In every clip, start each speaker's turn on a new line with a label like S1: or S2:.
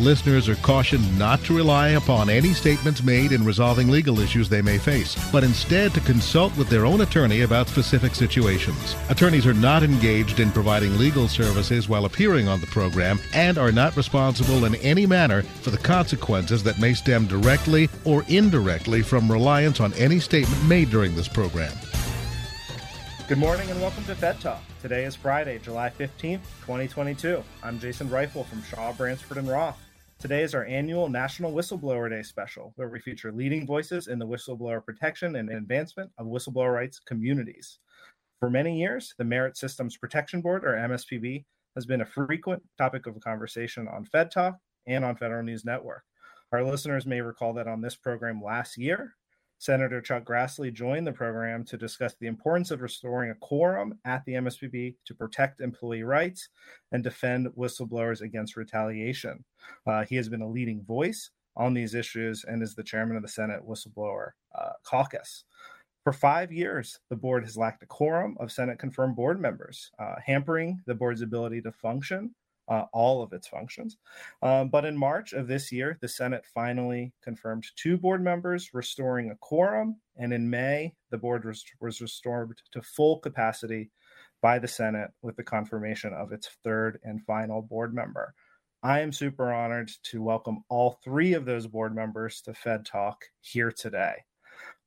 S1: Listeners are cautioned not to rely upon any statements made in resolving legal issues they may face, but instead to consult with their own attorney about specific situations. Attorneys are not engaged in providing legal services while appearing on the program and are not responsible in any manner for the consequences that may stem directly or indirectly from reliance on any statement made during this program.
S2: Good morning and welcome to Fed Talk. Today is Friday, July 15th, 2022. I'm Jason Briefel from Shaw, Bransford, and Roth. Today is our annual National Whistleblower Day special, where we feature leading voices in the whistleblower protection and advancement of whistleblower rights communities. For many years, the Merit Systems Protection Board, or MSPB, has been a frequent topic of conversation on Fed Talk and on Federal News Network. Our listeners may recall that on this program last year, Senator Chuck Grassley joined the program to discuss the importance of restoring a quorum at the MSPB to protect employee rights and defend whistleblowers against retaliation. Uh, he has been a leading voice on these issues and is the chairman of the Senate Whistleblower uh, Caucus. For five years, the board has lacked a quorum of Senate confirmed board members, uh, hampering the board's ability to function uh, all of its functions. Um, but in March of this year, the Senate finally confirmed two board members, restoring a quorum. And in May, the board was, was restored to full capacity by the Senate with the confirmation of its third and final board member. I am super honored to welcome all three of those board members to Fed Talk here today.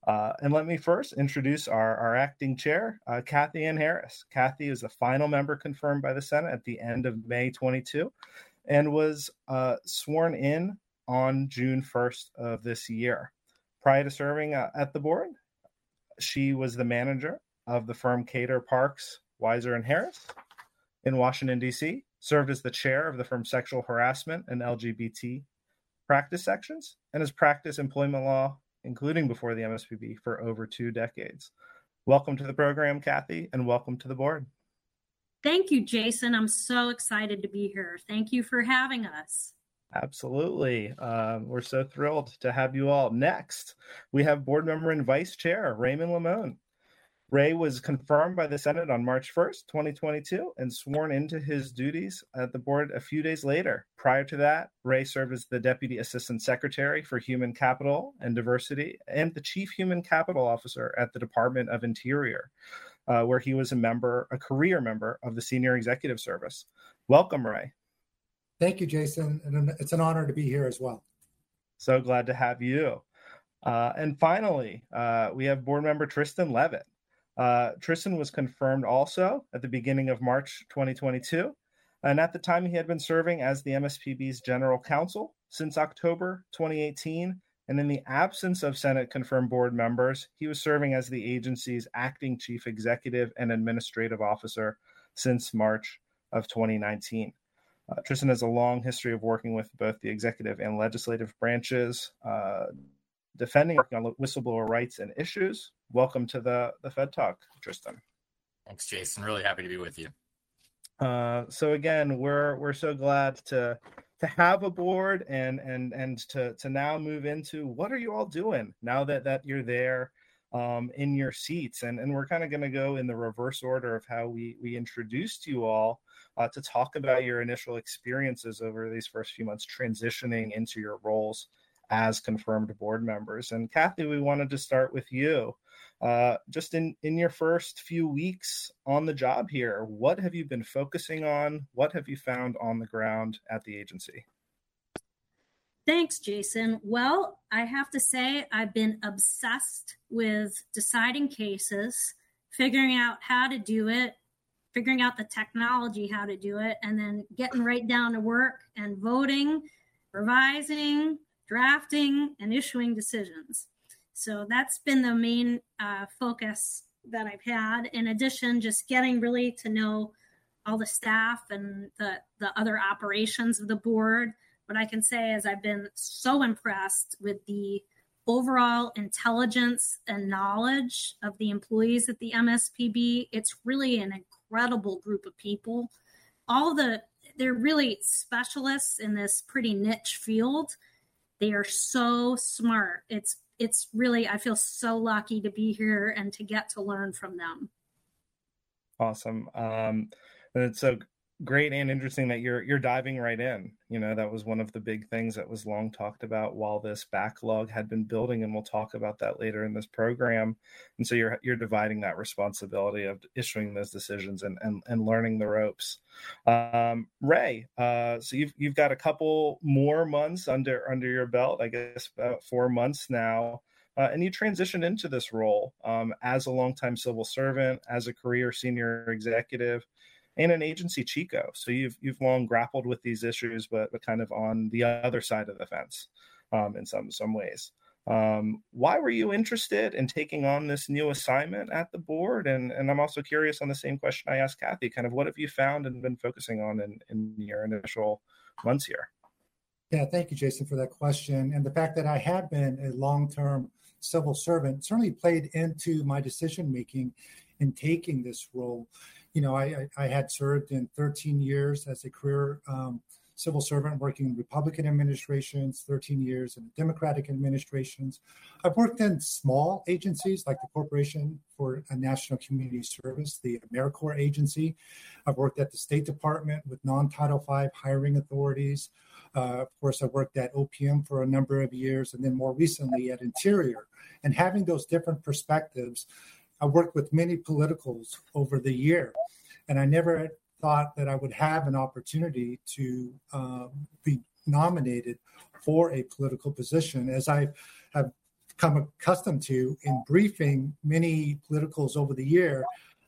S2: Uh, and let me first introduce our, our acting chair, uh, Cathy Ann Harris. Cathy is the final member confirmed by the Senate at the end of May 22 and was uh, sworn in on June 1st of this year. Prior to serving uh, at the board, she was the manager of the firm Kator Parks, Weiser and Harris in Washington, D.C., served as the chair of the firm's sexual harassment and LGBT practice sections, and has practiced employment law including before the MSPB, for over two decades. Welcome to the program, Cathy, and welcome to the board.
S3: Thank you, Jason. I'm so excited to be here. Thank you for having us.
S2: Absolutely. Uh, we're so thrilled to have you all. Next, we have board member and vice chair Raymond Limon. Ray was confirmed by the Senate on March 1st, 2022, and sworn into his duties at the board a few days later. Prior to that, Ray served as the Deputy Assistant Secretary for Human Capital and Diversity and the Chief Human Capital Officer at the Department of Interior, uh, where he was a member, a career member of the Senior Executive Service. Welcome, Ray.
S4: Thank you, Jason. And it's an honor to be here as well.
S2: So glad to have you. Uh, and finally, uh, we have board member Tristan Levitt. Uh, Tristan was confirmed also at the beginning of March 2022. And at the time, he had been serving as the MSPB's general counsel since October 2018. And in the absence of Senate confirmed board members, he was serving as the agency's acting chief executive and administrative officer since March of 2019. Uh, Tristan has a long history of working with both the executive and legislative branches, uh, defending whistleblower rights and issues. Welcome to the the Fed Talk, Tristan.
S5: Thanks, Jason. Really happy to be with you.
S2: Uh, so again, we're we're so glad to to have a board and and and to to now move into what are you all doing now that that you're there um, in your seats and and we're kind of going to go in the reverse order of how we we introduced you all uh, to talk about your initial experiences over these first few months transitioning into your roles as confirmed board members. And Cathy, we wanted to start with you. Uh, just in in your first few weeks on the job here, what have you been focusing on? What have you found on the ground at the agency?
S3: Thanks, Jason. Well, I have to say, I've been obsessed with deciding cases, figuring out how to do it, figuring out the technology how to do it, and then getting right down to work and voting, revising, drafting and issuing decisions. So that's been the main uh, focus that I've had. In addition, just getting really to know all the staff and the, the other operations of the board, what I can say is I've been so impressed with the overall intelligence and knowledge of the employees at the MSPB. It's really an incredible group of people. All the they're really specialists in this pretty niche field. They are so smart. It's it's really I feel so lucky to be here and to get to learn from them.
S2: Awesome. Um, it's so great and interesting that you're you're diving right in. You know that was one of the big things that was long talked about while this backlog had been building and we'll talk about that later in this program. And so you're you're dividing that responsibility of issuing those decisions and and, and learning the ropes. Um, ray uh, so you've you've got a couple more months under under your belt i guess about four months now uh, and you transitioned into this role um, as a longtime civil servant as a career senior executive and an agency CHCO. So you've you've long grappled with these issues, but but kind of on the other side of the fence um, in some some ways. Um, why were you interested in taking on this new assignment at the board? And and I'm also curious on the same question I asked Cathy. Kind of what have you found and been focusing on in, in your initial months here?
S4: Yeah, thank you, Jason, for that question. And the fact that I had been a long term civil servant certainly played into my decision making in taking this role you know, I, I had served in 13 years as a career um, civil servant working in Republican administrations, 13 years in Democratic administrations. I've worked in small agencies like the Corporation for a National Community Service, the AmeriCorps agency. I've worked at the State Department with non Title V hiring authorities. Uh, of course, I worked at OPM for a number of years, and then more recently at Interior. And having those different perspectives I worked with many politicals over the year, and I never thought that I would have an opportunity to uh, be nominated for a political position, as I have come accustomed to in briefing many politicals over the year.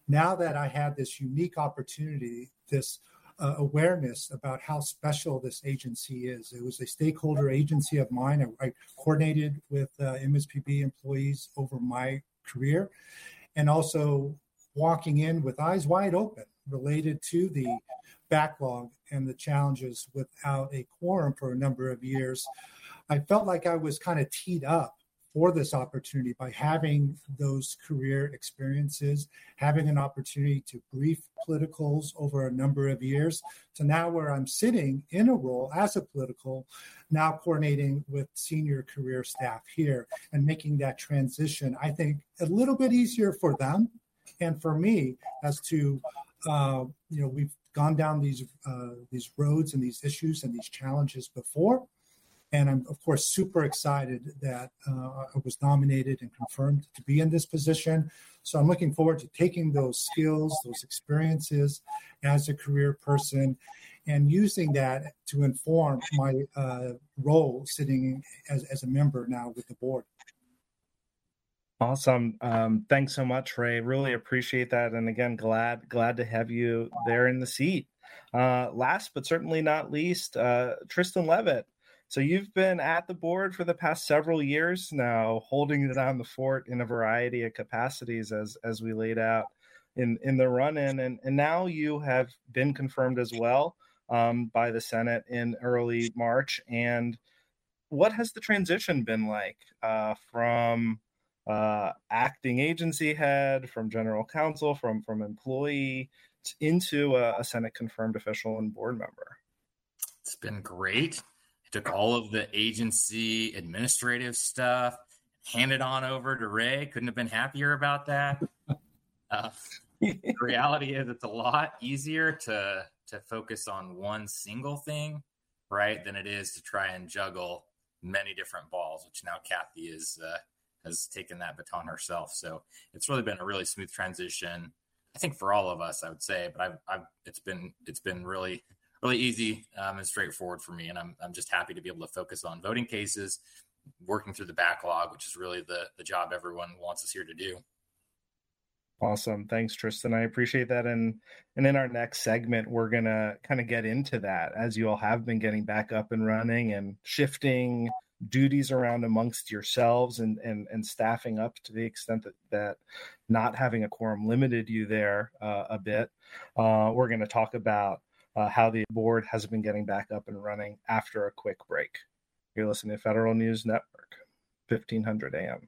S4: Now that I had this unique opportunity, this uh, awareness about how special this agency is. It was a stakeholder agency of mine. I, I coordinated with uh, MSPB employees over my career and also walking in with eyes wide open related to the backlog and the challenges without a quorum for a number of years. I felt like I was kind of teed up for this opportunity by having those career experiences, having an opportunity to brief politicals over a number of years, to now where I'm sitting in a role as a political, now coordinating with senior career staff here and making that transition, I think, a little bit easier for them and for me as to, uh, you know, we've gone down these uh, these roads and these issues and these challenges before and I'm, of course, super excited that uh, I was nominated and confirmed to be in this position. So I'm looking forward to taking those skills, those experiences as a career person, and using that to inform my uh, role sitting as, as a member now with the board.
S2: Awesome. Um, thanks so much, Ray. Really appreciate that. And again, glad glad to have you there in the seat. Uh, last but certainly not least, uh, Tristan Levitt. So you've been at the board for the past several years now, holding it on the fort in a variety of capacities, as as we laid out in in the run-in, and and now you have been confirmed as well um, by the Senate in early March. And what has the transition been like uh, from uh, acting agency head, from general counsel, from from employee into a, a Senate confirmed official and board member?
S5: It's been great took all of the agency administrative stuff, handed on over to Ray. Couldn't have been happier about that. Uh, the reality is, it's a lot easier to to focus on one single thing, right, than it is to try and juggle many different balls. Which now Cathy is uh, has taken that baton herself. So it's really been a really smooth transition. I think for all of us, I would say, but I've, I've it's been it's been really really easy um, and straightforward for me. And I'm, I'm just happy to be able to focus on voting cases, working through the backlog, which is really the, the job everyone wants us here to do.
S2: Awesome. Thanks, Tristan. I appreciate that. And and in our next segment, we're gonna kind of get into that as you all have been getting back up and running and shifting duties around amongst yourselves and and, and staffing up to the extent that that not having a quorum limited you there uh, a bit. Uh, we're going to talk about uh, how the board has been getting back up and running after a quick break. You're listening to Federal News Network, 1500 AM.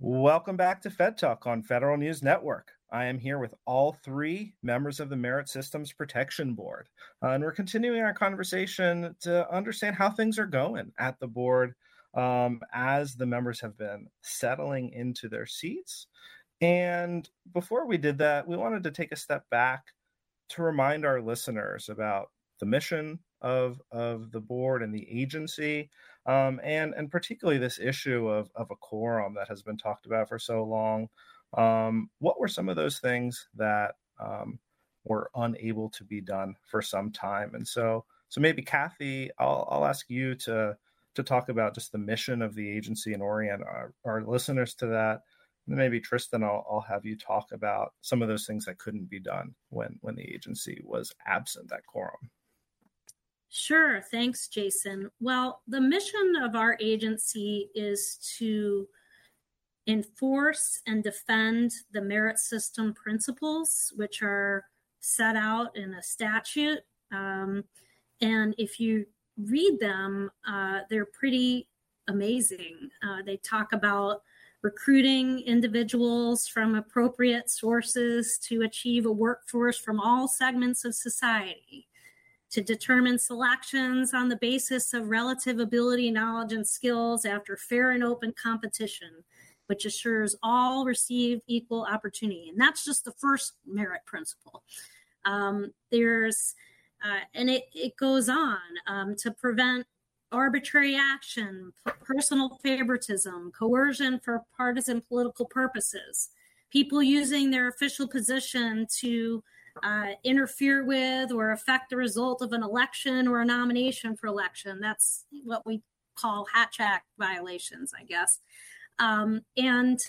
S2: Welcome back to Fed Talk on Federal News Network. I am here with all three members of the Merit Systems Protection Board, uh, and we're continuing our conversation to understand how things are going at the board um, as the members have been settling into their seats. And before we did that, we wanted to take a step back to remind our listeners about the mission of of the board and the agency, um, and and particularly this issue of of a quorum that has been talked about for so long. Um, what were some of those things that um, were unable to be done for some time? And so so maybe Cathy, I'll I'll ask you to to talk about just the mission of the agency and orient our, our listeners to that. And maybe Tristan, I'll, I'll have you talk about some of those things that couldn't be done when when the agency was absent at quorum.
S3: Sure. Thanks, Jason. Well, the mission of our agency is to enforce and defend the merit system principles, which are set out in a statute. Um, and if you read them, uh, they're pretty amazing. Uh, they talk about recruiting individuals from appropriate sources to achieve a workforce from all segments of society to determine selections on the basis of relative ability, knowledge, and skills after fair and open competition, which assures all receive equal opportunity. And that's just the first merit principle. Um, there's, uh, and it, it goes on um, to prevent arbitrary action, personal favoritism, coercion for partisan political purposes, people using their official position to uh, interfere with or affect the result of an election or a nomination for election. That's what we call Hatch Act violations, I guess. Um, and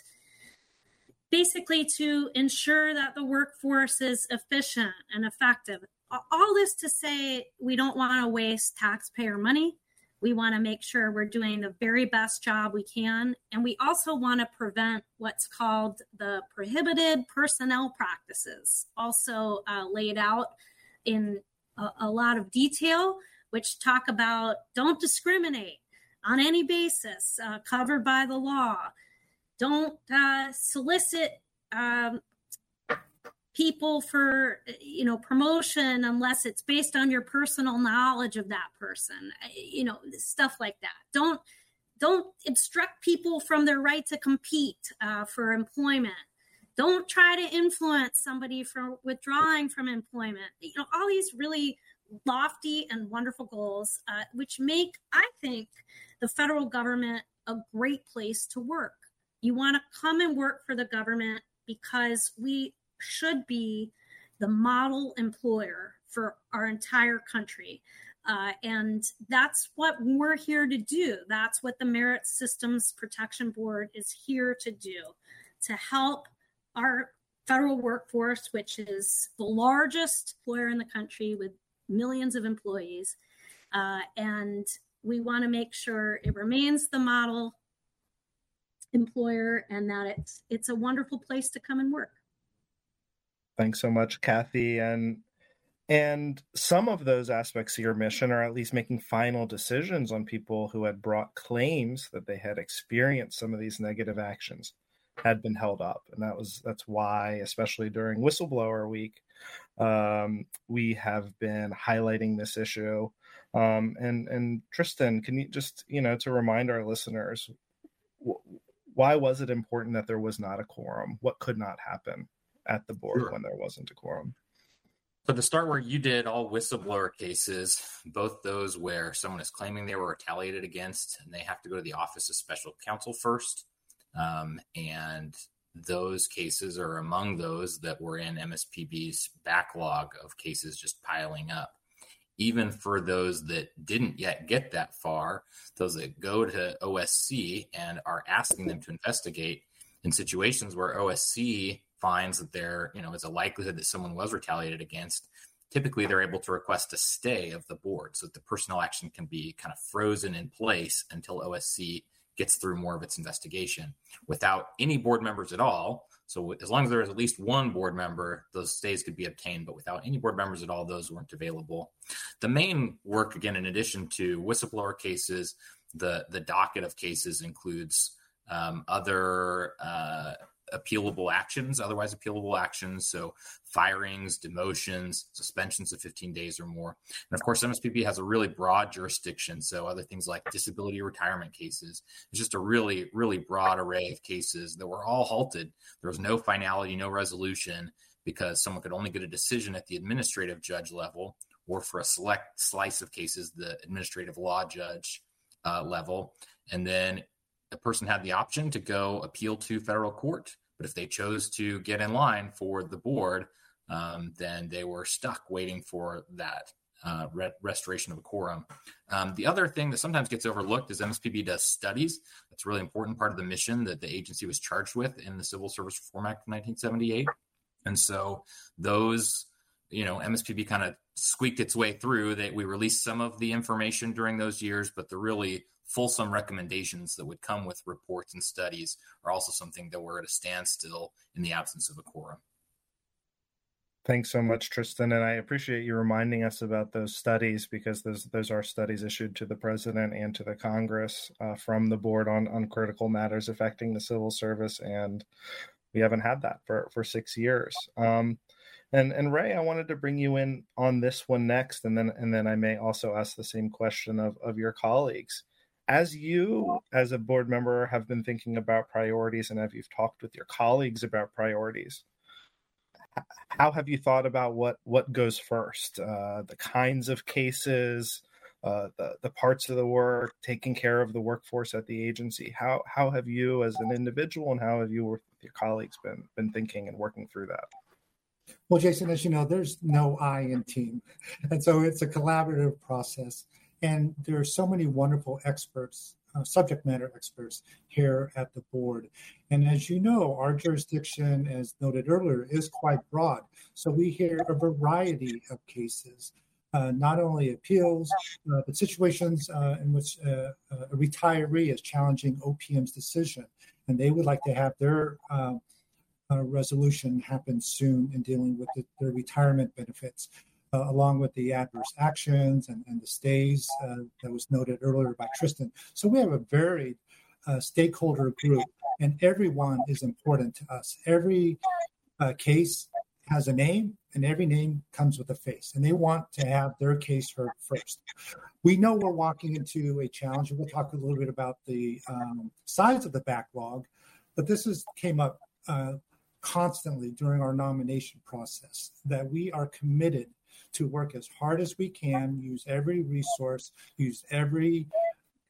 S3: basically to ensure that the workforce is efficient and effective. All this to say, we don't want to waste taxpayer money. We want to make sure we're doing the very best job we can. And we also want to prevent what's called the prohibited personnel practices, also uh, laid out in a, a lot of detail, which talk about don't discriminate on any basis uh, covered by the law. Don't uh, solicit um, people for you know promotion unless it's based on your personal knowledge of that person you know stuff like that. Don't don't obstruct people from their right to compete uh, for employment. Don't try to influence somebody from withdrawing from employment. You know all these really lofty and wonderful goals uh, which make i think the federal government a great place to work. You want to come and work for the government because we should be the model employer for our entire country. Uh, and that's what we're here to do. That's what the Merit Systems Protection Board is here to do to help our federal workforce, which is the largest employer in the country with millions of employees. Uh, and we want to make sure it remains the model employer and that it's it's a wonderful place to come and work.
S2: Thanks so much, Cathy. And and some of those aspects of your mission are at least making final decisions on people who had brought claims that they had experienced some of these negative actions had been held up. And that was that's why, especially during whistleblower week, um, we have been highlighting this issue. Um, and and Tristan, can you just you know to remind our listeners, why was it important that there was not a quorum? What could not happen? At the board sure. when there wasn't a quorum.
S5: For the start where you did all whistleblower cases, both those where someone is claiming they were retaliated against and they have to go to the office of special counsel first. Um, and those cases are among those that were in MSPB's backlog of cases just piling up. Even for those that didn't yet get that far, those that go to OSC and are asking them to investigate in situations where OSC finds that there, you know, is a likelihood that someone was retaliated against, typically they're able to request a stay of the board so that the personnel action can be kind of frozen in place until OSC gets through more of its investigation without any board members at all. So as long as there is at least one board member, those stays could be obtained, but without any board members at all, those weren't available. The main work, again, in addition to whistleblower cases, the the docket of cases includes um, other uh, appealable actions, otherwise appealable actions. So firings, demotions, suspensions of 15 days or more. And of course, MSPB has a really broad jurisdiction. So other things like disability retirement cases. It's just a really, really broad array of cases that were all halted. There was no finality, no resolution because someone could only get a decision at the administrative judge level or for a select slice of cases, the administrative law judge uh, level. And then a person had the option to go appeal to federal court. But if they chose to get in line for the board, um, then they were stuck waiting for that uh, re- restoration of a quorum. Um, the other thing that sometimes gets overlooked is MSPB does studies. That's a really important part of the mission that the agency was charged with in the Civil Service Reform Act of 1978. And so those, you know, MSPB kind of squeaked its way through that we released some of the information during those years, but the really fulsome recommendations that would come with reports and studies are also something that we're at a standstill in the absence of a quorum.
S2: Thanks so much, Tristan, and I appreciate you reminding us about those studies because those those are studies issued to the president and to the Congress uh, from the board on on critical matters affecting the civil service, and we haven't had that for for six years. Um, and and Ray, I wanted to bring you in on this one next, and then and then I may also ask the same question of of your colleagues as you as a board member have been thinking about priorities and have you've talked with your colleagues about priorities how have you thought about what what goes first? Uh, the kinds of cases uh, the, the parts of the work taking care of the workforce at the agency. How how have you as an individual and how have you with your colleagues been been thinking and working through that?
S4: Well jason as you know there's no i in team. And so it's a collaborative process and there are so many wonderful experts, uh, subject matter experts here at the board. And as you know, our jurisdiction, as noted earlier, is quite broad. So we hear a variety of cases. Uh, not only appeals, uh, but situations uh, in which uh, uh, a retiree is challenging OPM's decision, and they would like to have their um, resolution happen soon in dealing with the, their retirement benefits uh, along with the adverse actions and, and the stays uh, that was noted earlier by Tristan. So we have a very uh, stakeholder group, and everyone is important to us. Every uh, case has a name, and every name comes with a face, and they want to have their case heard first. We know we're walking into a challenge, and we'll talk a little bit about the um, size of the backlog, but this is came up uh, constantly during our nomination process that we are committed to work as hard as we can, use every resource, use every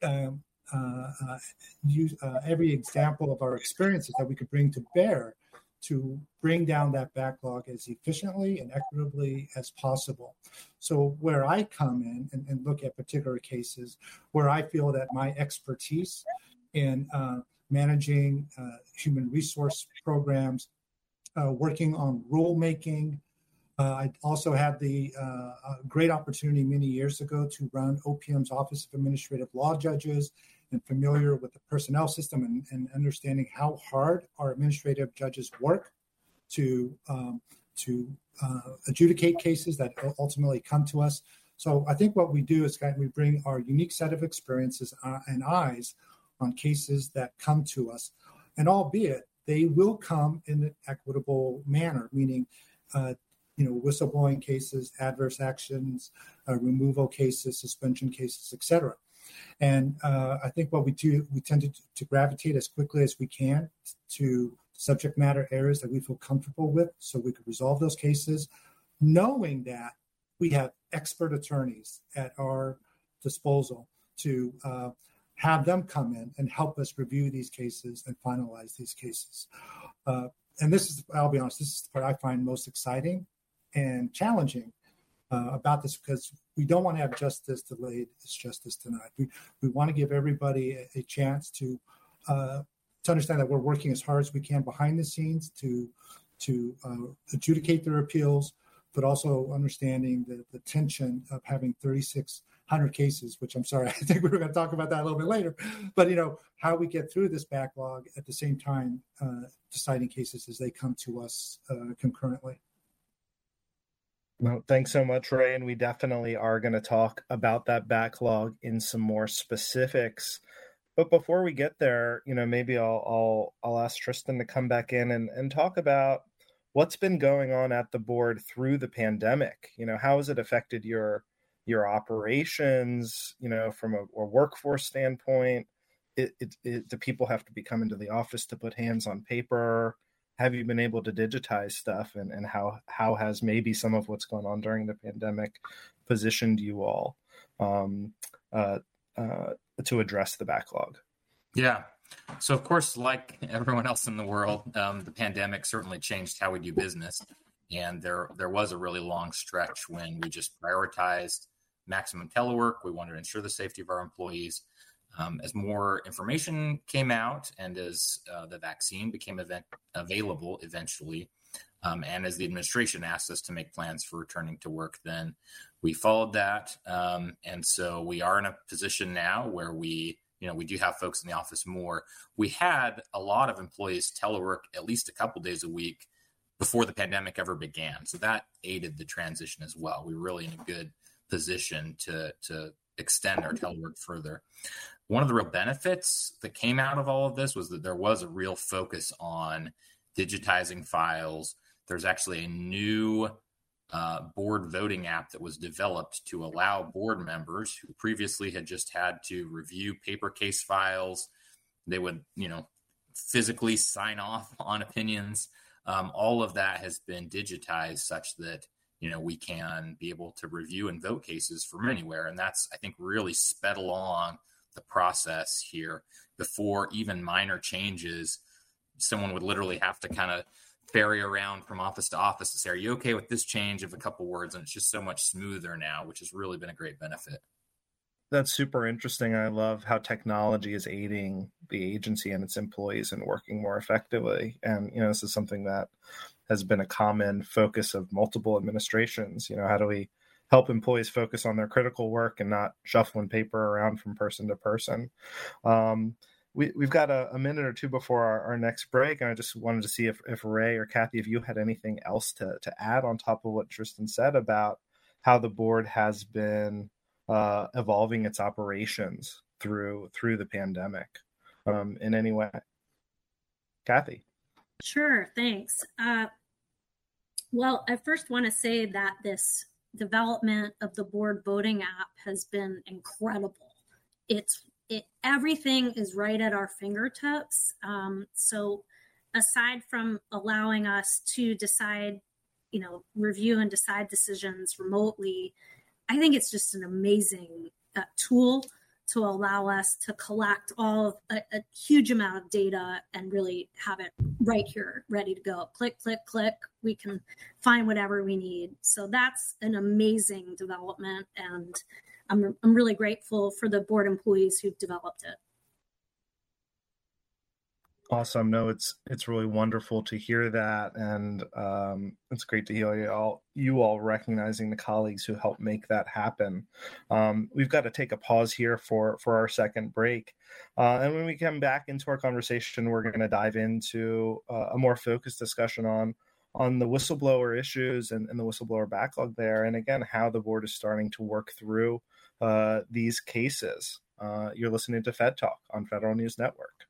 S4: um, uh, uh, use uh, every example of our experiences that we could bring to bear to bring down that backlog as efficiently and equitably as possible. So, where I come in and, and look at particular cases where I feel that my expertise in uh, managing uh, human resource programs, uh, working on rulemaking, I also had the uh, great opportunity many years ago to run OPM's Office of Administrative Law Judges and familiar with the personnel system and, and understanding how hard our administrative judges work to um, to uh, adjudicate cases that ultimately come to us. So I think what we do is we bring our unique set of experiences uh, and eyes on cases that come to us, and albeit they will come in an equitable manner, meaning uh, you know, whistleblowing cases, adverse actions, uh, removal cases, suspension cases, etc. And uh, I think what we do, we tend to, to gravitate as quickly as we can to subject matter areas that we feel comfortable with so we could resolve those cases, knowing that we have expert attorneys at our disposal to uh, have them come in and help us review these cases and finalize these cases. Uh, and this is, I'll be honest, this is the part I find most exciting and challenging uh, about this because we don't want to have justice delayed as justice denied. We, we want to give everybody a, a chance to uh, to understand that we're working as hard as we can behind the scenes to to uh, adjudicate their appeals, but also understanding the, the tension of having 3,600 cases, which I'm sorry, I think we were going to talk about that a little bit later. But, you know, how we get through this backlog at the same time uh, deciding cases as they come to us uh, concurrently.
S2: Well, thanks so much, Ray. And we definitely are going to talk about that backlog in some more specifics. But before we get there, you know, maybe I'll I'll I'll ask Tristan to come back in and, and talk about what's been going on at the board through the pandemic. You know, how has it affected your your operations? You know, from a, a workforce standpoint, it, it, it, do people have to be coming to the office to put hands on paper? Have you been able to digitize stuff, and and how how has maybe some of what's going on during the pandemic positioned you all um, uh, uh, to address the backlog?
S5: Yeah. So, of course, like everyone else in the world, um, the pandemic certainly changed how we do business. And there, there was a really long stretch when we just prioritized maximum telework. We wanted to ensure the safety of our employees. Um, as more information came out and as uh, the vaccine became event- available eventually, um, and as the administration asked us to make plans for returning to work, then we followed that. Um, and so we are in a position now where we, you know, we do have folks in the office more. We had a lot of employees telework at least a couple days a week before the pandemic ever began. So that aided the transition as well. We were really in a good position to, to extend our telework further. One of the real benefits that came out of all of this was that there was a real focus on digitizing files, there's actually a new uh, board voting app that was developed to allow board members who previously had just had to review paper case files. They would, you know, physically sign off on opinions. Um, all of that has been digitized such that you know we can be able to review and vote cases from anywhere, and that's I think really sped along the process here. Before even minor changes, someone would literally have to kind of ferry around from office to office to say, "Are you okay with this change of a couple words?" And it's just so much smoother now, which has really been a great benefit.
S2: That's super interesting. I love how technology is aiding the agency and its employees in working more effectively. And you know, this is something that has been a common focus of multiple administrations. You know, how do we help employees focus on their critical work and not shuffling paper around from person to person? Um, we, we've got a, a, minute or two before our, our, next break, and I just wanted to see if, if Ray or Cathy, if you had anything else to, to add on top of what Tristan said about how the board has been uh, evolving its operations through through the pandemic um, in any way. Cathy.
S3: Sure, thanks. Uh, well, I first want to say that this development of the board voting app has been incredible. It's it, everything is right at our fingertips. Um, so, aside from allowing us to decide, you know, review and decide decisions remotely, I think it's just an amazing uh, tool to allow us to collect all of a, a, huge amount of data and really have it right here ready to go. Click click click. We can find whatever we need. So that's an amazing development and I'm, I'm really grateful for the board employees who've developed it.
S2: Awesome. No, it's it's really wonderful to hear that, and um, it's great to hear you all you all recognizing the colleagues who helped make that happen. Um, we've got to take a pause here for for our second break, uh, and when we come back into our conversation, we're going to dive into uh, a more focused discussion on on the whistleblower issues and, and the whistleblower backlog there, and again how the board is starting to work through uh, these cases. Uh, you're listening to Fed Talk on Federal News Network.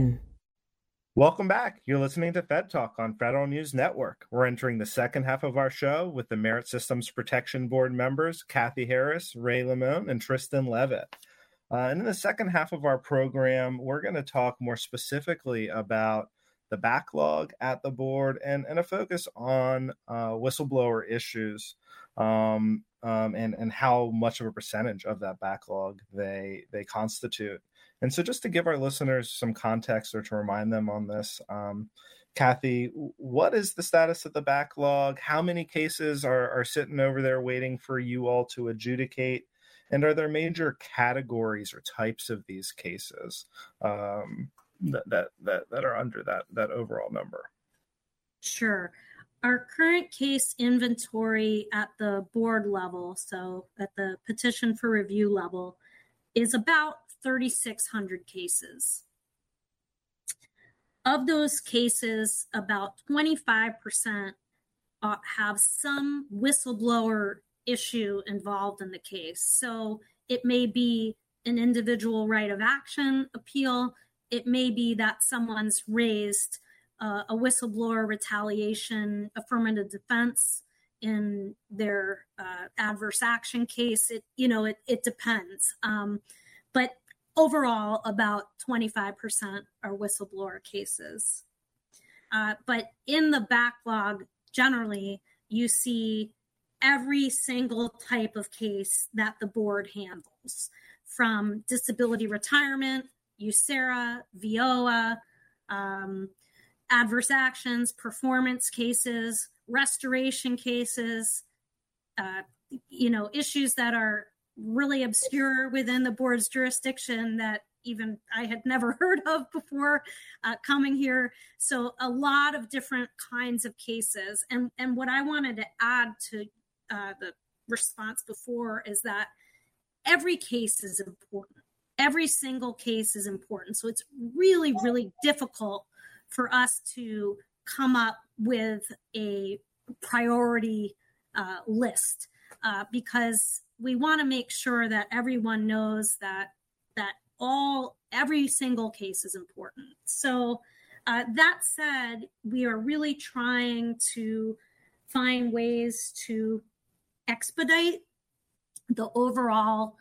S2: Welcome back. You're listening to Fed Talk on Federal News Network. We're entering the second half of our show with the Merit Systems Protection Board members, Cathy Harris, Ray Limon, and Tristan Levitt. Uh, and in the second half of our program, we're going to talk more specifically about the backlog at the board and, and a focus on uh, whistleblower issues um, um, and, and how much of a percentage of that backlog they, they constitute. And so, just to give our listeners some context or to remind them on this, um, Cathy, what is the status of the backlog? How many cases are, are sitting over there waiting for you all to adjudicate? And are there major categories or types of these cases um, that, that, that, that are under that, that overall number?
S3: Sure. Our current case inventory at the board level, so at the petition for review level, is about 3,600 cases. Of those cases, about 25% uh, have some whistleblower issue involved in the case. So it may be an individual right of action appeal. It may be that someone's raised uh, a whistleblower retaliation affirmative defense in their uh, adverse action case. It you know it it depends. Um, but overall, about 25% are whistleblower cases. Uh, but in the backlog, generally, you see every single type of case that the board handles from disability retirement, USERRA, VOA, um, adverse actions, performance cases, restoration cases, uh, you know, issues that are really obscure within the board's jurisdiction that even I had never heard of before uh, coming here. So a lot of different kinds of cases. And and what I wanted to add to uh, the response before is that every case is important. Every single case is important. So it's really really difficult for us to come up with a priority uh, list uh, because we want to make sure that everyone knows that that all every single case is important. So uh, that said, we are really trying to find ways to expedite the overall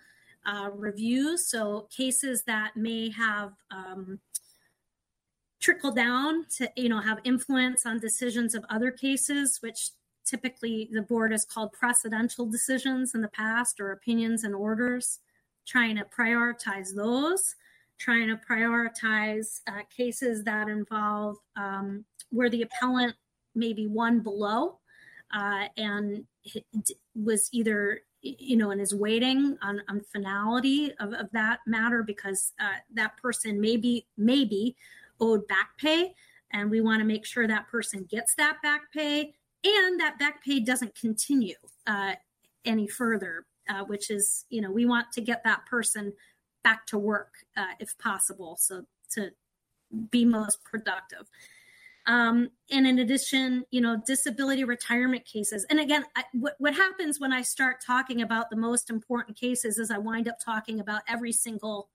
S3: uh, reviews. So cases that may have um, trickle down to you know have influence on decisions of other cases, which typically the board has called precedential decisions in the past or opinions and orders, trying to prioritize those, trying to prioritize uh, cases that involve um, where the appellant may be one below uh, and was either you know and is waiting on, on finality of, of that matter because uh, that person may be maybe owed back pay and we want to make sure that person gets that back pay and that back pay doesn't continue uh, any further, uh, which is, you know, we want to get that person back to work uh, if possible, so to be most productive. Um, and in addition, you know, disability retirement cases. And again, I, what, what happens when I start talking about the most important cases is I wind up talking about every single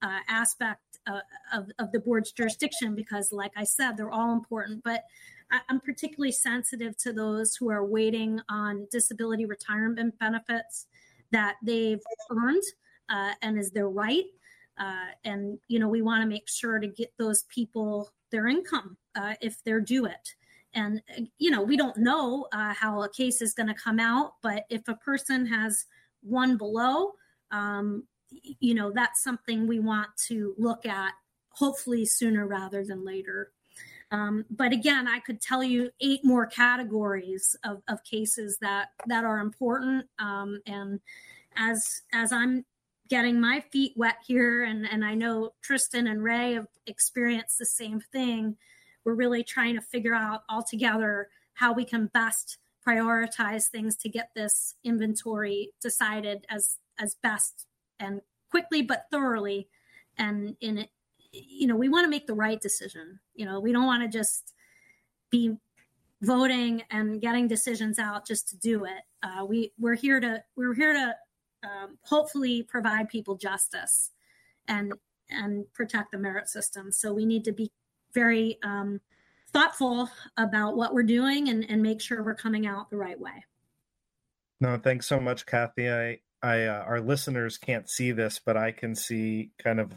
S3: uh, aspect uh, of, of the board's jurisdiction because, like I said, they're all important. But I'm particularly sensitive to those who are waiting on disability retirement benefits that they've earned uh, and is their right. Uh, and you know, we want to make sure to get those people their income uh, if they're due it. And you know, we don't know uh, how a case is going to come out, but if a person has one below, um, you know, that's something we want to look at, hopefully sooner rather than later. Um, but again, I could tell you eight more categories of, of cases that that are important. Um, and as as I'm getting my feet wet here, and, and I know Tristan and Ray have experienced the same thing. We're really trying to figure out all together how we can best prioritize things to get this inventory decided as as best and quickly but thoroughly and in you know we want to make the right decision you know we don't want to just be voting and getting decisions out just to do it. Uh, we we're here to we're here to um, hopefully provide people justice and and protect the merit system. So we need to be very um, thoughtful about what we're doing and, and make sure we're coming out the right way.
S2: No thanks so much Cathy. I I uh, our listeners can't see this, but I can see kind of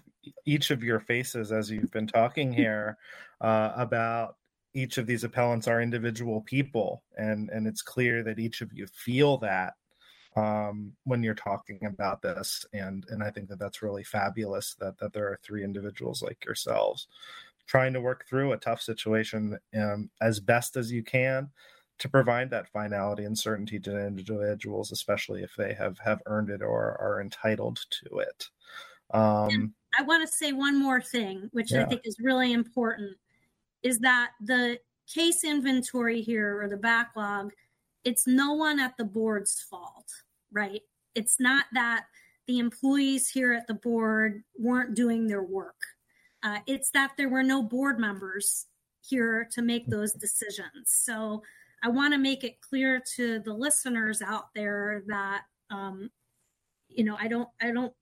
S2: each of your faces as you've been talking here uh, about each of these appellants are individual people, and and it's clear that each of you feel that um, when you're talking about this, and and I think that that's really fabulous that that there are three individuals like yourselves trying to work through a tough situation um, as best as you can to provide that finality and certainty to individuals, especially if they have have earned it or are entitled to it. Um,
S3: I want to say one more thing, which yeah. I think is really important, is that the case inventory here or the backlog, it's no one at the board's fault, right? It's not that the employees here at the board weren't doing their work. Uh, it's that there were no board members here to make those decisions. So I want to make it clear to the listeners out there that, um, you know, I don't, I don't,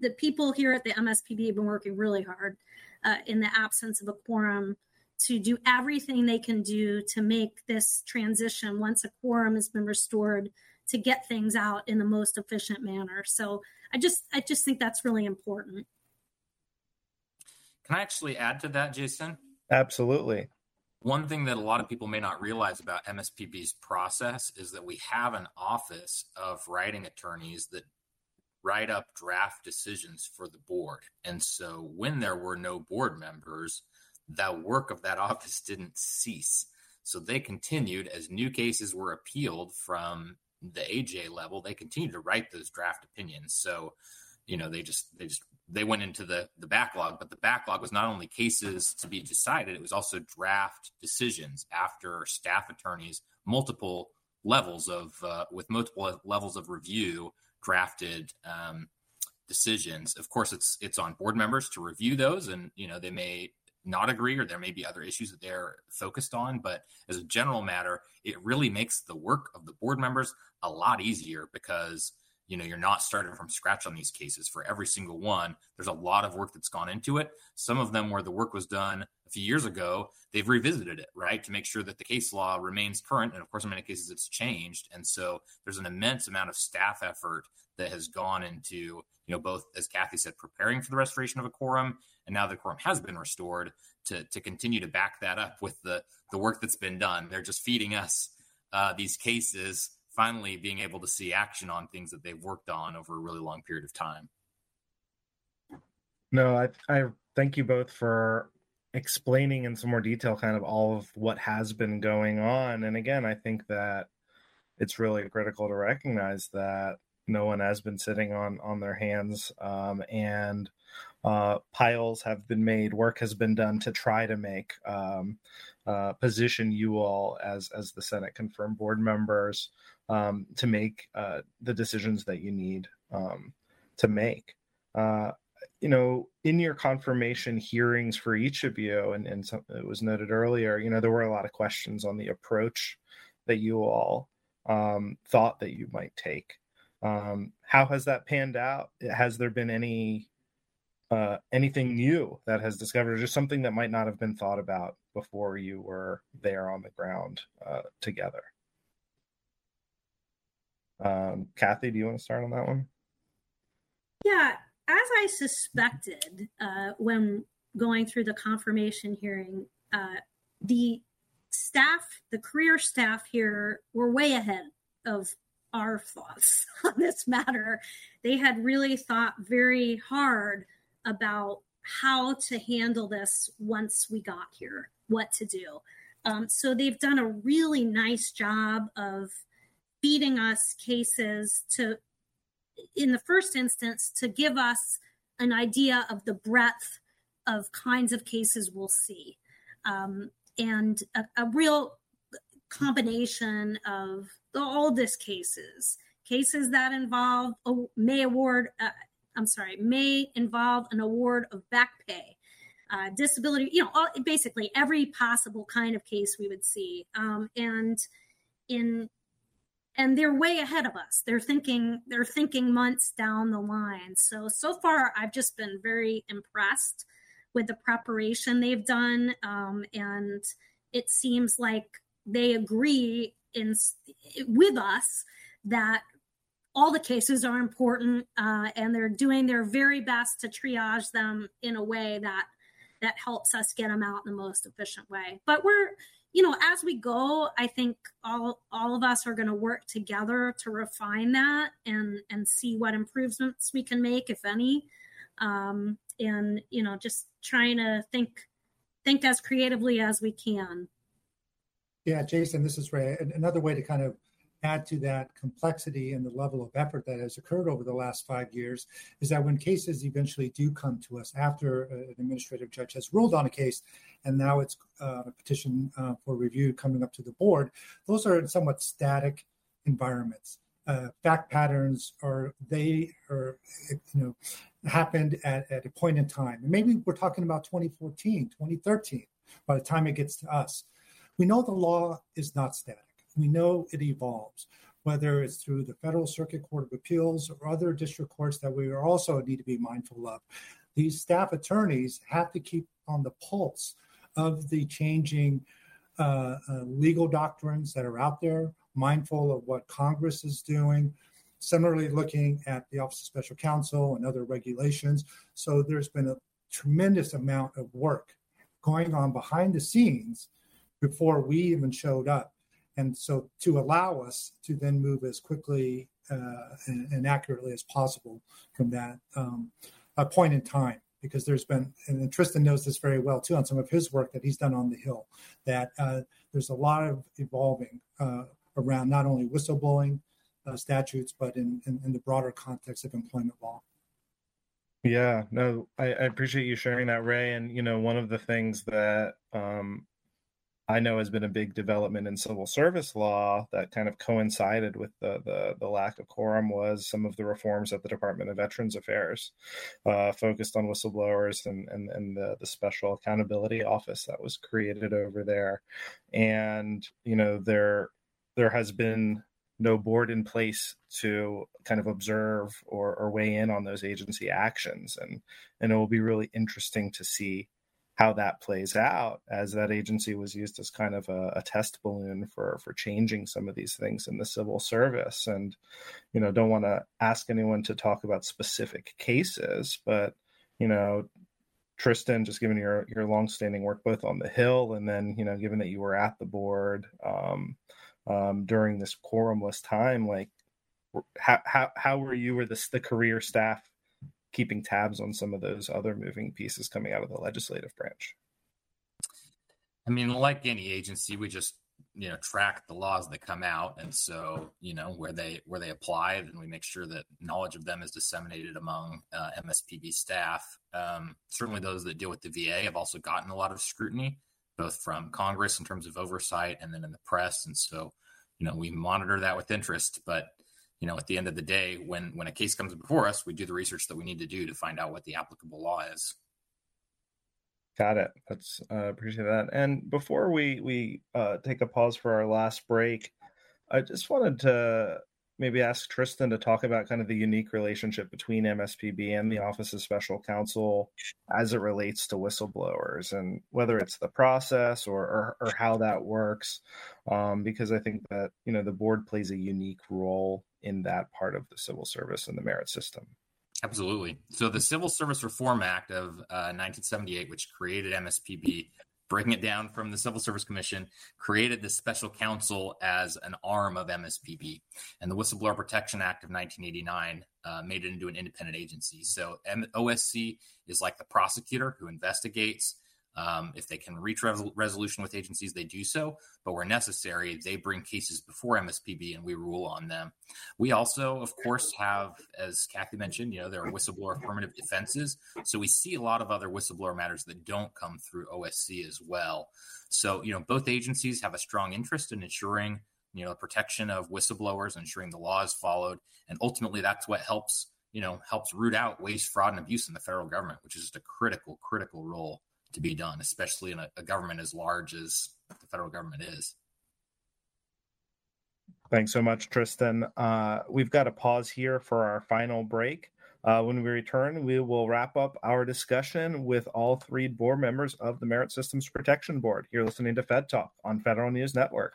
S3: the people here at the MSPB have been working really hard uh, in the absence of a quorum to do everything they can do to make this transition once a quorum has been restored to get things out in the most efficient manner. So I just, I just think that's really important.
S5: Can I actually add to that, Jason?
S2: Absolutely.
S5: One thing that a lot of people may not realize about MSPB's process is that we have an office of writing attorneys that write up draft decisions for the board. And so when there were no board members, the work of that office didn't cease. So they continued as new cases were appealed from the AJ level, they continued to write those draft opinions. So, you know, they just they just they went into the the backlog, but the backlog was not only cases to be decided, it was also draft decisions after staff attorneys, multiple levels of uh, with multiple levels of review, drafted um, decisions. Of course, it's it's on board members to review those, and you know they may not agree or there may be other issues that they're focused on but as a general matter it really makes the work of the board members a lot easier because you know you're not starting from scratch on these cases for every single one. There's a lot of work that's gone into it. Some of them where the work was done a few years ago they've revisited it right to make sure that the case law remains current. And of course in many cases it's changed. And so there's an immense amount of staff effort that has gone into you know both as Cathy said preparing for the restoration of a quorum and now the quorum has been restored to to continue to back that up with the the work that's been done. They're just feeding us uh, these cases finally being able to see action on things that they've worked on over a really long period of time.
S2: No, I, I thank you both for explaining in some more detail kind of all of what has been going on. And again, I think that it's really critical to recognize that no one has been sitting on on their hands um, and uh, piles have been made work has been done to try to make um, uh, position you all as as the senate confirmed board members um, to make uh, the decisions that you need um, to make. Uh, you know, in your confirmation hearings for each of you, and, and some, it was noted earlier, you know, there were a lot of questions on the approach that you all um, thought that you might take. Um, how has that panned out? Has there been any uh, anything new that has discovered, just something that might not have been thought about before you were there on the ground uh, together? Um, Cathy, do you want to start on that one?
S3: Yeah, as I suspected uh, when going through the confirmation hearing, uh, the staff, the career staff here, were way ahead of our thoughts on this matter. They had really thought very hard about how to handle this once we got here, what to do. Um, so they've done a really nice job of feeding us cases to in the first instance to give us an idea of the breadth of kinds of cases we'll see. Um, and a, a, real combination of the oldest cases cases that involve may award uh, i'm sorry may involve an award of back pay uh, disability you know all, basically every possible kind of case we would see. Um, and in and they're way ahead of us. They're thinking they're thinking months down the line. So so far i've just been very impressed with the preparation they've done um, and it seems like they agree in with us that all the cases are important uh, and they're doing their very best to triage them in a way that that helps us get them out in the most efficient way. But we're you know, as we go, I think all all of us are going to work together to refine that and and see what improvements we can make, if any. Um, and you know, just trying to think think as creatively as we can.
S4: Yeah, Jason, this is Ray. Another way to kind of add to that complexity and the level of effort that has occurred over the last five years is that when cases eventually do come to us after an administrative judge has ruled on a case and now it's uh, a petition uh, for review coming up to the board, those are somewhat static environments. Uh, fact patterns are they are you know happened at, at a point in time. Maybe we're talking about 2014 2013 by the time it gets to us. We know the law is not static we know it evolves, whether it's through the Federal Circuit Court of Appeals or other district courts that we also need to be mindful of. These staff attorneys have to keep on the pulse of the changing uh, uh, legal doctrines that are out there, mindful of what Congress is doing, similarly looking at the Office of Special Counsel and other regulations. So there's been a tremendous amount of work going on behind the scenes before we even showed up and so to allow us to then move as quickly uh, and, and, accurately as possible from that um, point in time because there's been and tristan knows this very well too on some of his work that he's done on the hill that uh, there's a lot of evolving uh, around not only whistleblowing uh, statutes but in, in, in, the broader context of employment law.
S2: Yeah no I, I, appreciate you sharing that ray. And you know one of the things that um, I know has been a big development in civil service law that kind of coincided with the the, the lack of quorum was some of the reforms at the Department of Veterans Affairs, uh, focused on whistleblowers and and, and the, the special accountability office that was created over there, and you know there there has been no board in place to kind of observe or, or weigh in on those agency actions. And and it will be really interesting to see how that plays out as that agency was used as kind of a, a, test balloon for for changing some of these things in the civil service. And you know don't want to ask anyone to talk about specific cases but you know tristan just given your your longstanding work both on the hill and then you know given that you were at the board um, um, during this quorumless time like how how how were you or the the career staff keeping tabs on some of those other moving pieces coming out of the legislative branch?
S5: I mean, like any agency, we just you know track the laws that come out, and so you know where they where they apply, then we make sure that knowledge of them is disseminated among uh, MSPB staff. Um, certainly, those that deal with the VA have also gotten a lot of scrutiny, both from Congress in terms of oversight, and then in the press, and so you know we monitor that with interest, but you know, at the end of the day, when when a case comes before us, we do the research that we need to do to find out what the applicable law is.
S2: Got it. That's uh, appreciate that. And before we we uh, take a pause for our last break, I just wanted to maybe ask Tristan to talk about kind of the unique relationship between MSPB and the Office of Special Counsel as it relates to whistleblowers and whether it's the process or, or, or how that works. Um, because I think that, you know, the board plays a unique role in that part of the civil service and the merit system.
S5: Absolutely. So the Civil Service Reform Act of uh, 1978, which created MSPB, breaking it down from the Civil Service Commission, created the special counsel as an arm of MSPB. And the Whistleblower Protection Act of 1989 uh, made it into an independent agency. So M- OSC is like the prosecutor who investigates. Um, if they can reach resolution with agencies, they do so. But where necessary, they bring cases before MSPB and we rule on them. We also, of course, have, as Cathy mentioned, you know, there are whistleblower affirmative defenses. So we see a lot of other whistleblower matters that don't come through OSC as well. So, you know, both agencies have a strong interest in ensuring, you know, the protection of whistleblowers, ensuring the law is followed. And ultimately, that's what helps, you know, helps root out waste, fraud, and abuse in the federal government, which is just a critical, critical role to be done, especially in a, a government as large as the federal government is.
S2: Thanks so much, Tristan. Uh, we've got to pause here for our final break. Uh, when we return, we will wrap up our discussion with all three board members of the Merit Systems Protection Board. You're listening to Fed Talk on Federal News Network.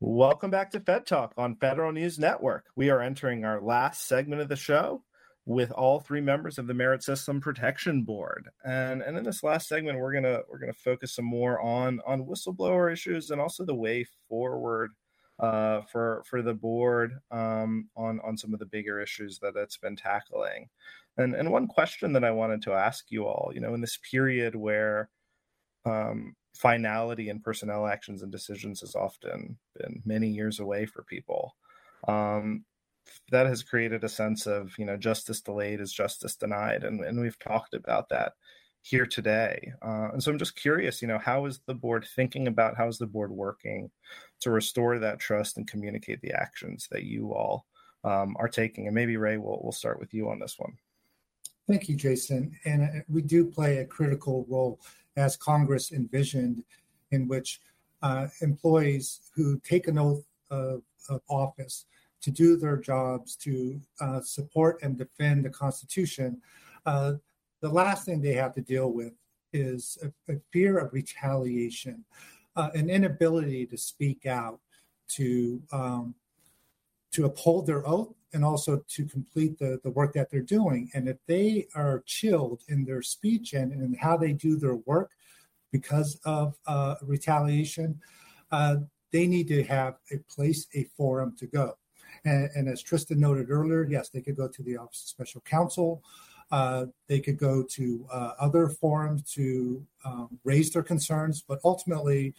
S2: Welcome back to Fed Talk on Federal News Network. We are entering our last segment of the show with all three members of the Merit System Protection Board. And, and in this last segment, we're gonna we're gonna focus some more on on whistleblower issues and also the way forward uh, for for the board um, on on some of the bigger issues that it's been tackling. And and one question that I wanted to ask you all, you know, in this period where um, finality in personnel actions and decisions has often been many years away for people. Um, that has created a sense of, you know, justice delayed is justice denied. And, and we've talked about that here today. Uh, and so I'm just curious, you know, how is the board thinking about how is the board working to restore that trust and communicate the actions that you all um, are taking? And maybe Ray, we'll, we'll start with you on this one.
S4: Thank you, Jason. And uh, we do play a critical role as Congress envisioned, in which uh, employees who take an oath of, of, office to do their jobs, to uh, support and defend the Constitution, uh, the last thing they have to deal with is a, a fear of retaliation, uh, an inability to speak out, to um, to uphold their oath and also to complete the, the work that they're doing. And if they are chilled in their speech and, and how they do their work because of uh, retaliation, uh, they need to have a place, a forum to go. And, and, as Tristan noted earlier, yes, they could go to the Office of Special Counsel. Uh, they could go to uh, other forums to um, raise their concerns, but ultimately,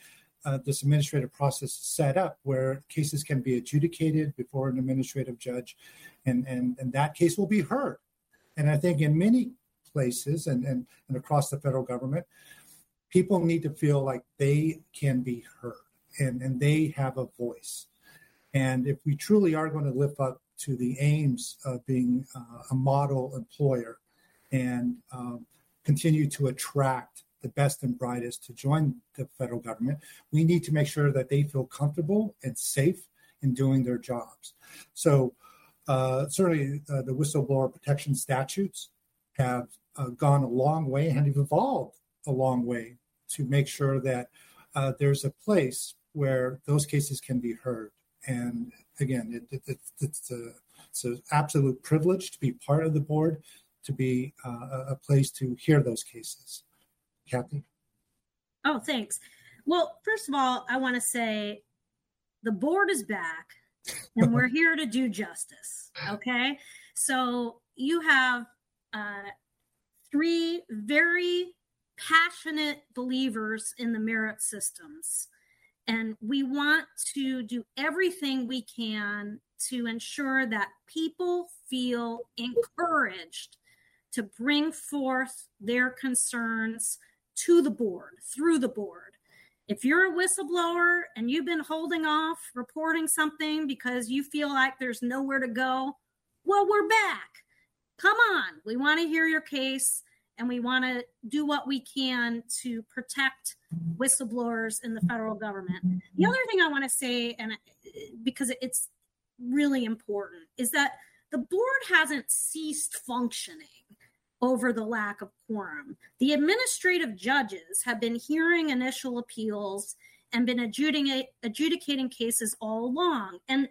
S4: uh, this administrative process is set up where cases can be adjudicated before an administrative judge, and, and, and that case will be heard. And I think in many places and, and, and across the federal government, people need to feel like they can be heard and, and they have a voice. And if we truly are going to live up to the aims of being uh, a model employer and um, continue to attract the best and brightest to join the federal government, we need to make sure that they feel comfortable and safe in doing their jobs. So, uh, certainly, uh, the whistleblower protection statutes have uh, gone a long way and have evolved a long way to make sure that uh, there's a place where those cases can be heard. And again, it, it, it's, a, it's an absolute privilege to be part of the board, to be uh, a place to hear those cases. Cathy?
S3: Oh, thanks. Well, first of all, I want to say the board is back and we're here to do justice. Okay. So you have uh, three very passionate believers in the merit systems. And we want to do everything we can to ensure that people feel encouraged to bring forth their concerns to the board, through the board. If you're a whistleblower and you've been holding off reporting something because you feel like there's nowhere to go, well, we're back. Come on. We want to hear your case and we want to do what we can to protect whistleblowers in the federal government. The other thing I want to say, and because it's really important, is that the board hasn't ceased functioning over the lack of quorum. The administrative judges have been hearing initial appeals and been adjudicating, adjudicating cases all along. And,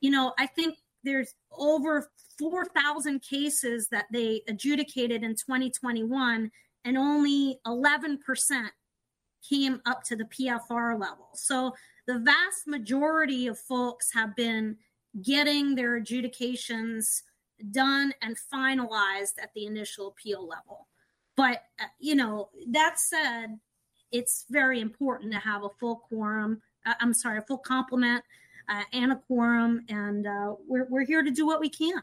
S3: you know, I think there's over 4,000 cases that they adjudicated in 2021, and only 11% came up to the PFR level. So the vast majority of folks have been getting their adjudications done and finalized at the initial appeal level. But, uh, you know, that said, it's very important to have a full quorum. Uh, I'm sorry, a full complement uh, and a quorum, and uh, we're, we're here to do what we can.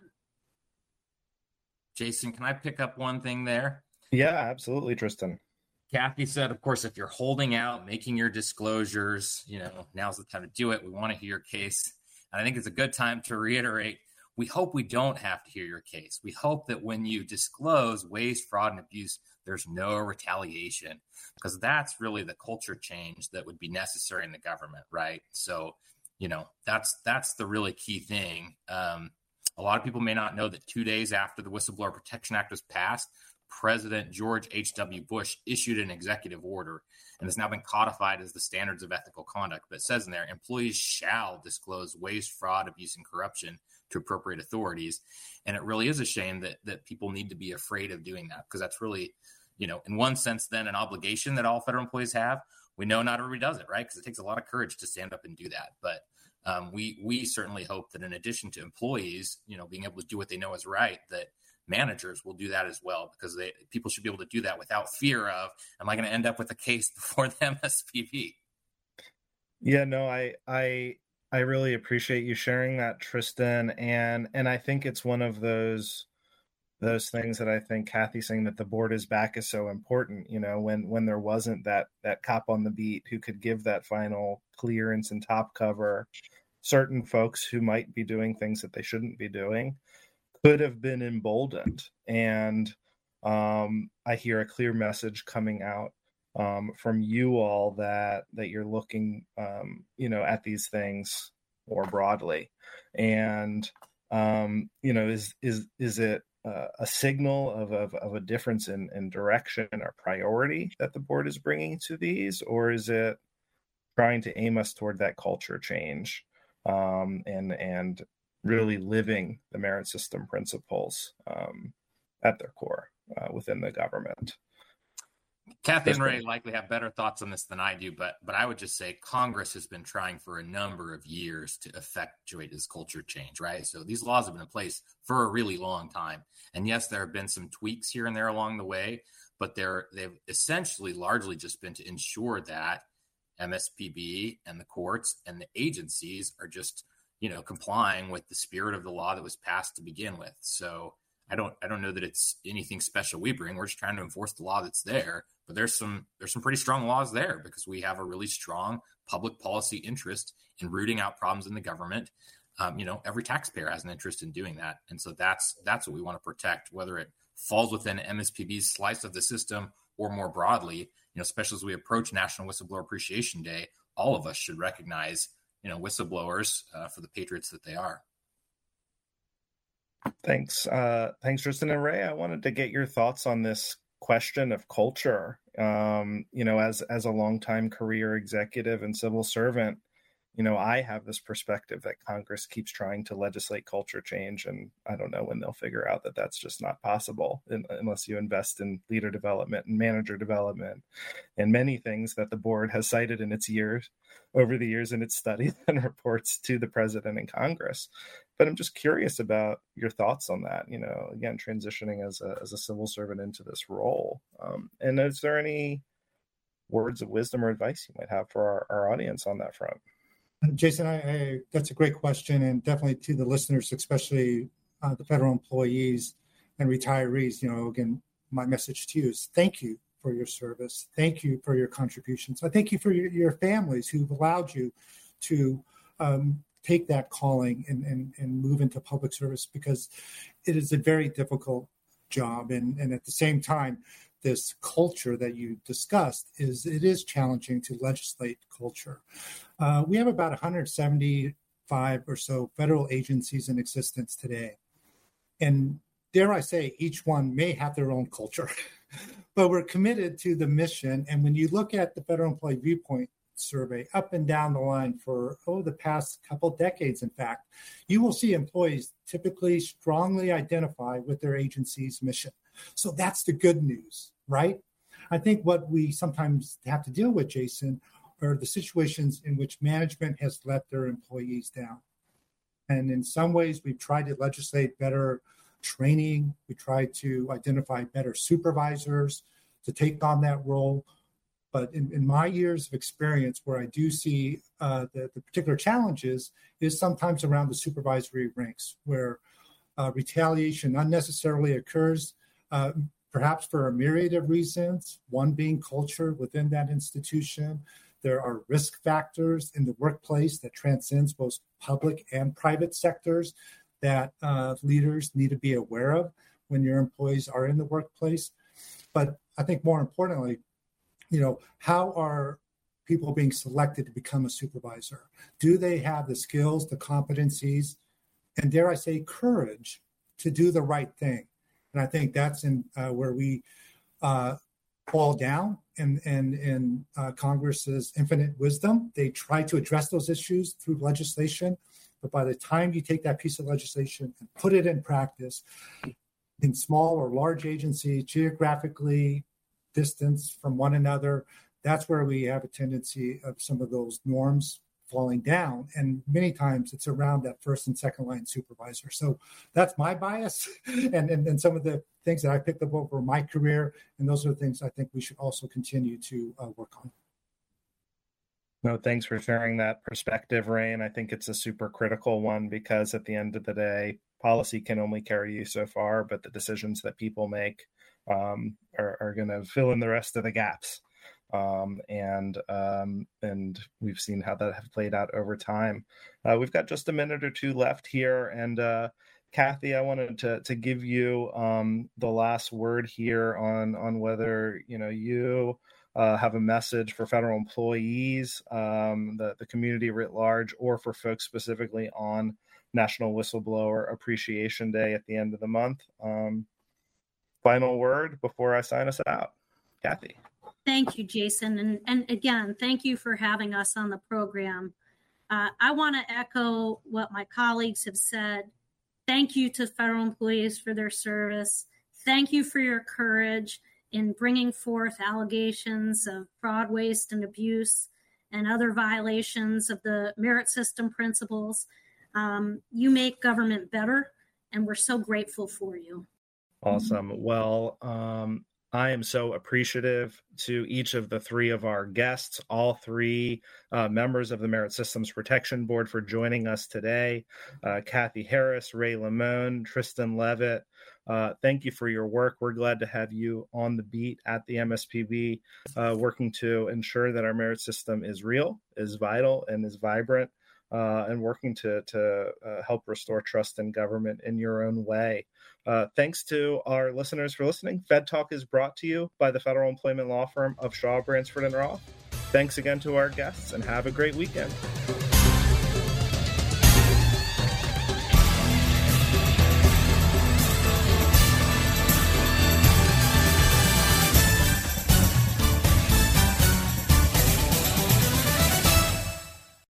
S5: Jason, can I pick up one thing there?
S2: Yeah, absolutely, Tristan.
S5: Cathy said, of course, if you're holding out, making your disclosures, you know, now's the time to do it. We want to hear your case. And I think it's a good time to reiterate we hope we don't have to hear your case. We hope that when you disclose waste, fraud, and abuse, there's no retaliation because that's really the culture change that would be necessary in the government, right? So, you know, that's that's the really key thing. Um, a lot of people may not know that two days after the Whistleblower Protection Act was passed, President George H.W. Bush issued an executive order and has now been codified as the standards of ethical conduct. But it says in there, employees shall disclose waste, fraud, abuse, and corruption to appropriate authorities. And it really is a shame that that people need to be afraid of doing that because that's really, you know, in one sense, then an obligation that all federal employees have. We know not everybody does it, right? Because it takes a lot of courage to stand up and do that. But um, we we certainly hope that in addition to employees, you know, being able to do what they know is right, that managers will do that as well because they people should be able to do that without fear of am I going to end up with a case before the MSPB?
S2: Yeah, no, I I I really appreciate you sharing that, Tristan, and and I think it's one of those those things that I think Cathy saying that the board is back is so important. You know, when when there wasn't that that cop on the beat who could give that final clearance and top cover, certain folks who might be doing things that they shouldn't be doing could have been emboldened. And um, I hear a clear message coming out um, from you all that that you're looking, um, you know, at these things more broadly. And um, you know, is is is it uh, a signal of, of, of a difference in, in direction or priority that the board is bringing to these, or is it trying to aim us toward that culture change um, and and really living the merit system principles um, at their core uh, within the government.
S5: Cathy and Ray likely have better thoughts on this than I do, but but I would just say Congress has been trying for a number of years to effectuate this culture change, right? So these laws have been in place for a really long time, and yes, there have been some tweaks here and there along the way, but they're they've essentially largely just been to ensure that MSPB and the courts and the agencies are just you know complying with the spirit of the law that was passed to begin with. So i don't i don't know that it's anything special we bring. We're just trying to enforce the law that's there but there's some there's some pretty strong laws there because we have a really strong public policy interest in rooting out problems in the government um, you know every taxpayer has an interest in doing that and so that's that's what we want to protect whether it falls within mspb's slice of the system or more broadly you know especially as we approach national whistleblower appreciation day all of us should recognize you know whistleblowers uh, for the patriots that they are.
S2: Thanks, uh, thanks, Tristan and Ray. I wanted to get your thoughts on this question of culture. Um, you know, as as a longtime career executive and civil servant, you know, I have this perspective that Congress keeps trying to legislate culture change, and I don't know when they'll figure out that that's just not possible in, unless you invest in leader development and manager development and many things that the board has cited in its years over the years in its studies and reports to the president and Congress. But I'm just curious about your thoughts on that. You know, again, transitioning as a as a civil servant into this role, um, and is there any words of wisdom or advice you might have for our, our audience on that front?
S4: Jason, I, I, that's a great question, and definitely to the listeners, especially uh, the federal employees and retirees. You know, again, my message to you is thank you for your service. Thank you for your contributions. I thank you for your, your families who've allowed you to um, take that calling and, and, and move into public service because it is a very difficult job. And, and at the same time, this culture that you discussed is it is challenging to legislate culture. Uh, we have about 175 or so federal agencies in existence today, and dare I say, each one may have their own culture, but we're committed to the mission. And when you look at the Federal Employee Viewpoint survey up and down the line for oh the past couple decades in fact you will see employees typically strongly identify with their agency's mission. So that's the good news right? I think what we sometimes have to deal with jason are the situations in which management has let their employees down. And in some ways we've tried to legislate better training. We tried to identify better supervisors to take on that role but in, in my years of experience, where I do see uh, the, the particular challenges is sometimes around the supervisory ranks, where uh, retaliation unnecessarily occurs, uh, perhaps for a myriad of reasons, one being culture within that institution. There are risk factors in the workplace that transcends both public and private sectors that uh, leaders need to be aware of when your employees are in the workplace. But I think more importantly, you know, how are people being selected to become a supervisor? Do they have the skills, the competencies, and dare I say, courage to do the right thing? And I think that's in uh, where we uh, fall down in in, in uh, Congress's infinite wisdom. They try to address those issues through legislation, but by the time you take that piece of legislation and put it in practice, in small or large agencies, geographically distance from one another. That's where we have a tendency of some of those norms falling down. And many times it's around that first and second line supervisor. So that's my bias and, and, and some of the things that I picked up over my career. And those are the things I think we should also continue to uh, work on.
S2: No, thanks for sharing that perspective, Ray. And I think it's a super critical one because at the end of the day, policy can only carry you so far, but the decisions that people make um, are, are going to fill in the rest of the gaps. Um, and um, and we've seen how that have played out over time. Uh, we've got just a minute or two left here, and uh, Cathy, I wanted to to give you um, the last word here on on whether you know you uh, have a message for federal employees, um, the the community writ large, or for folks specifically on National Whistleblower Appreciation Day at the end of the month. Um, final word before I sign us out? Cathy.
S3: Thank you, Jason. And, and again, thank you for having us on the program. Uh, I want to echo what my colleagues have said. Thank you to federal employees for their service. Thank you for your courage in bringing forth allegations of fraud, waste, and abuse and other violations of the merit system principles. Um, you make government better, and we're so grateful for you.
S2: Awesome. Well, um, I am so appreciative to each of the three of our guests, all three uh, members of the Merit Systems Protection Board, for joining us today. Uh, Cathy Harris, Ray Limon, Tristan Leavitt. Uh, thank you for your work. We're glad to have you on the beat at the MSPB, uh, working to ensure that our merit system is real, is vital, and is vibrant uh, and working to to uh, help restore trust in government in your own way. Uh, thanks to our listeners for listening. Fed Talk is brought to you by the federal employment law firm of Shaw, Bransford, and Roth. Thanks again to our guests, and have a great weekend.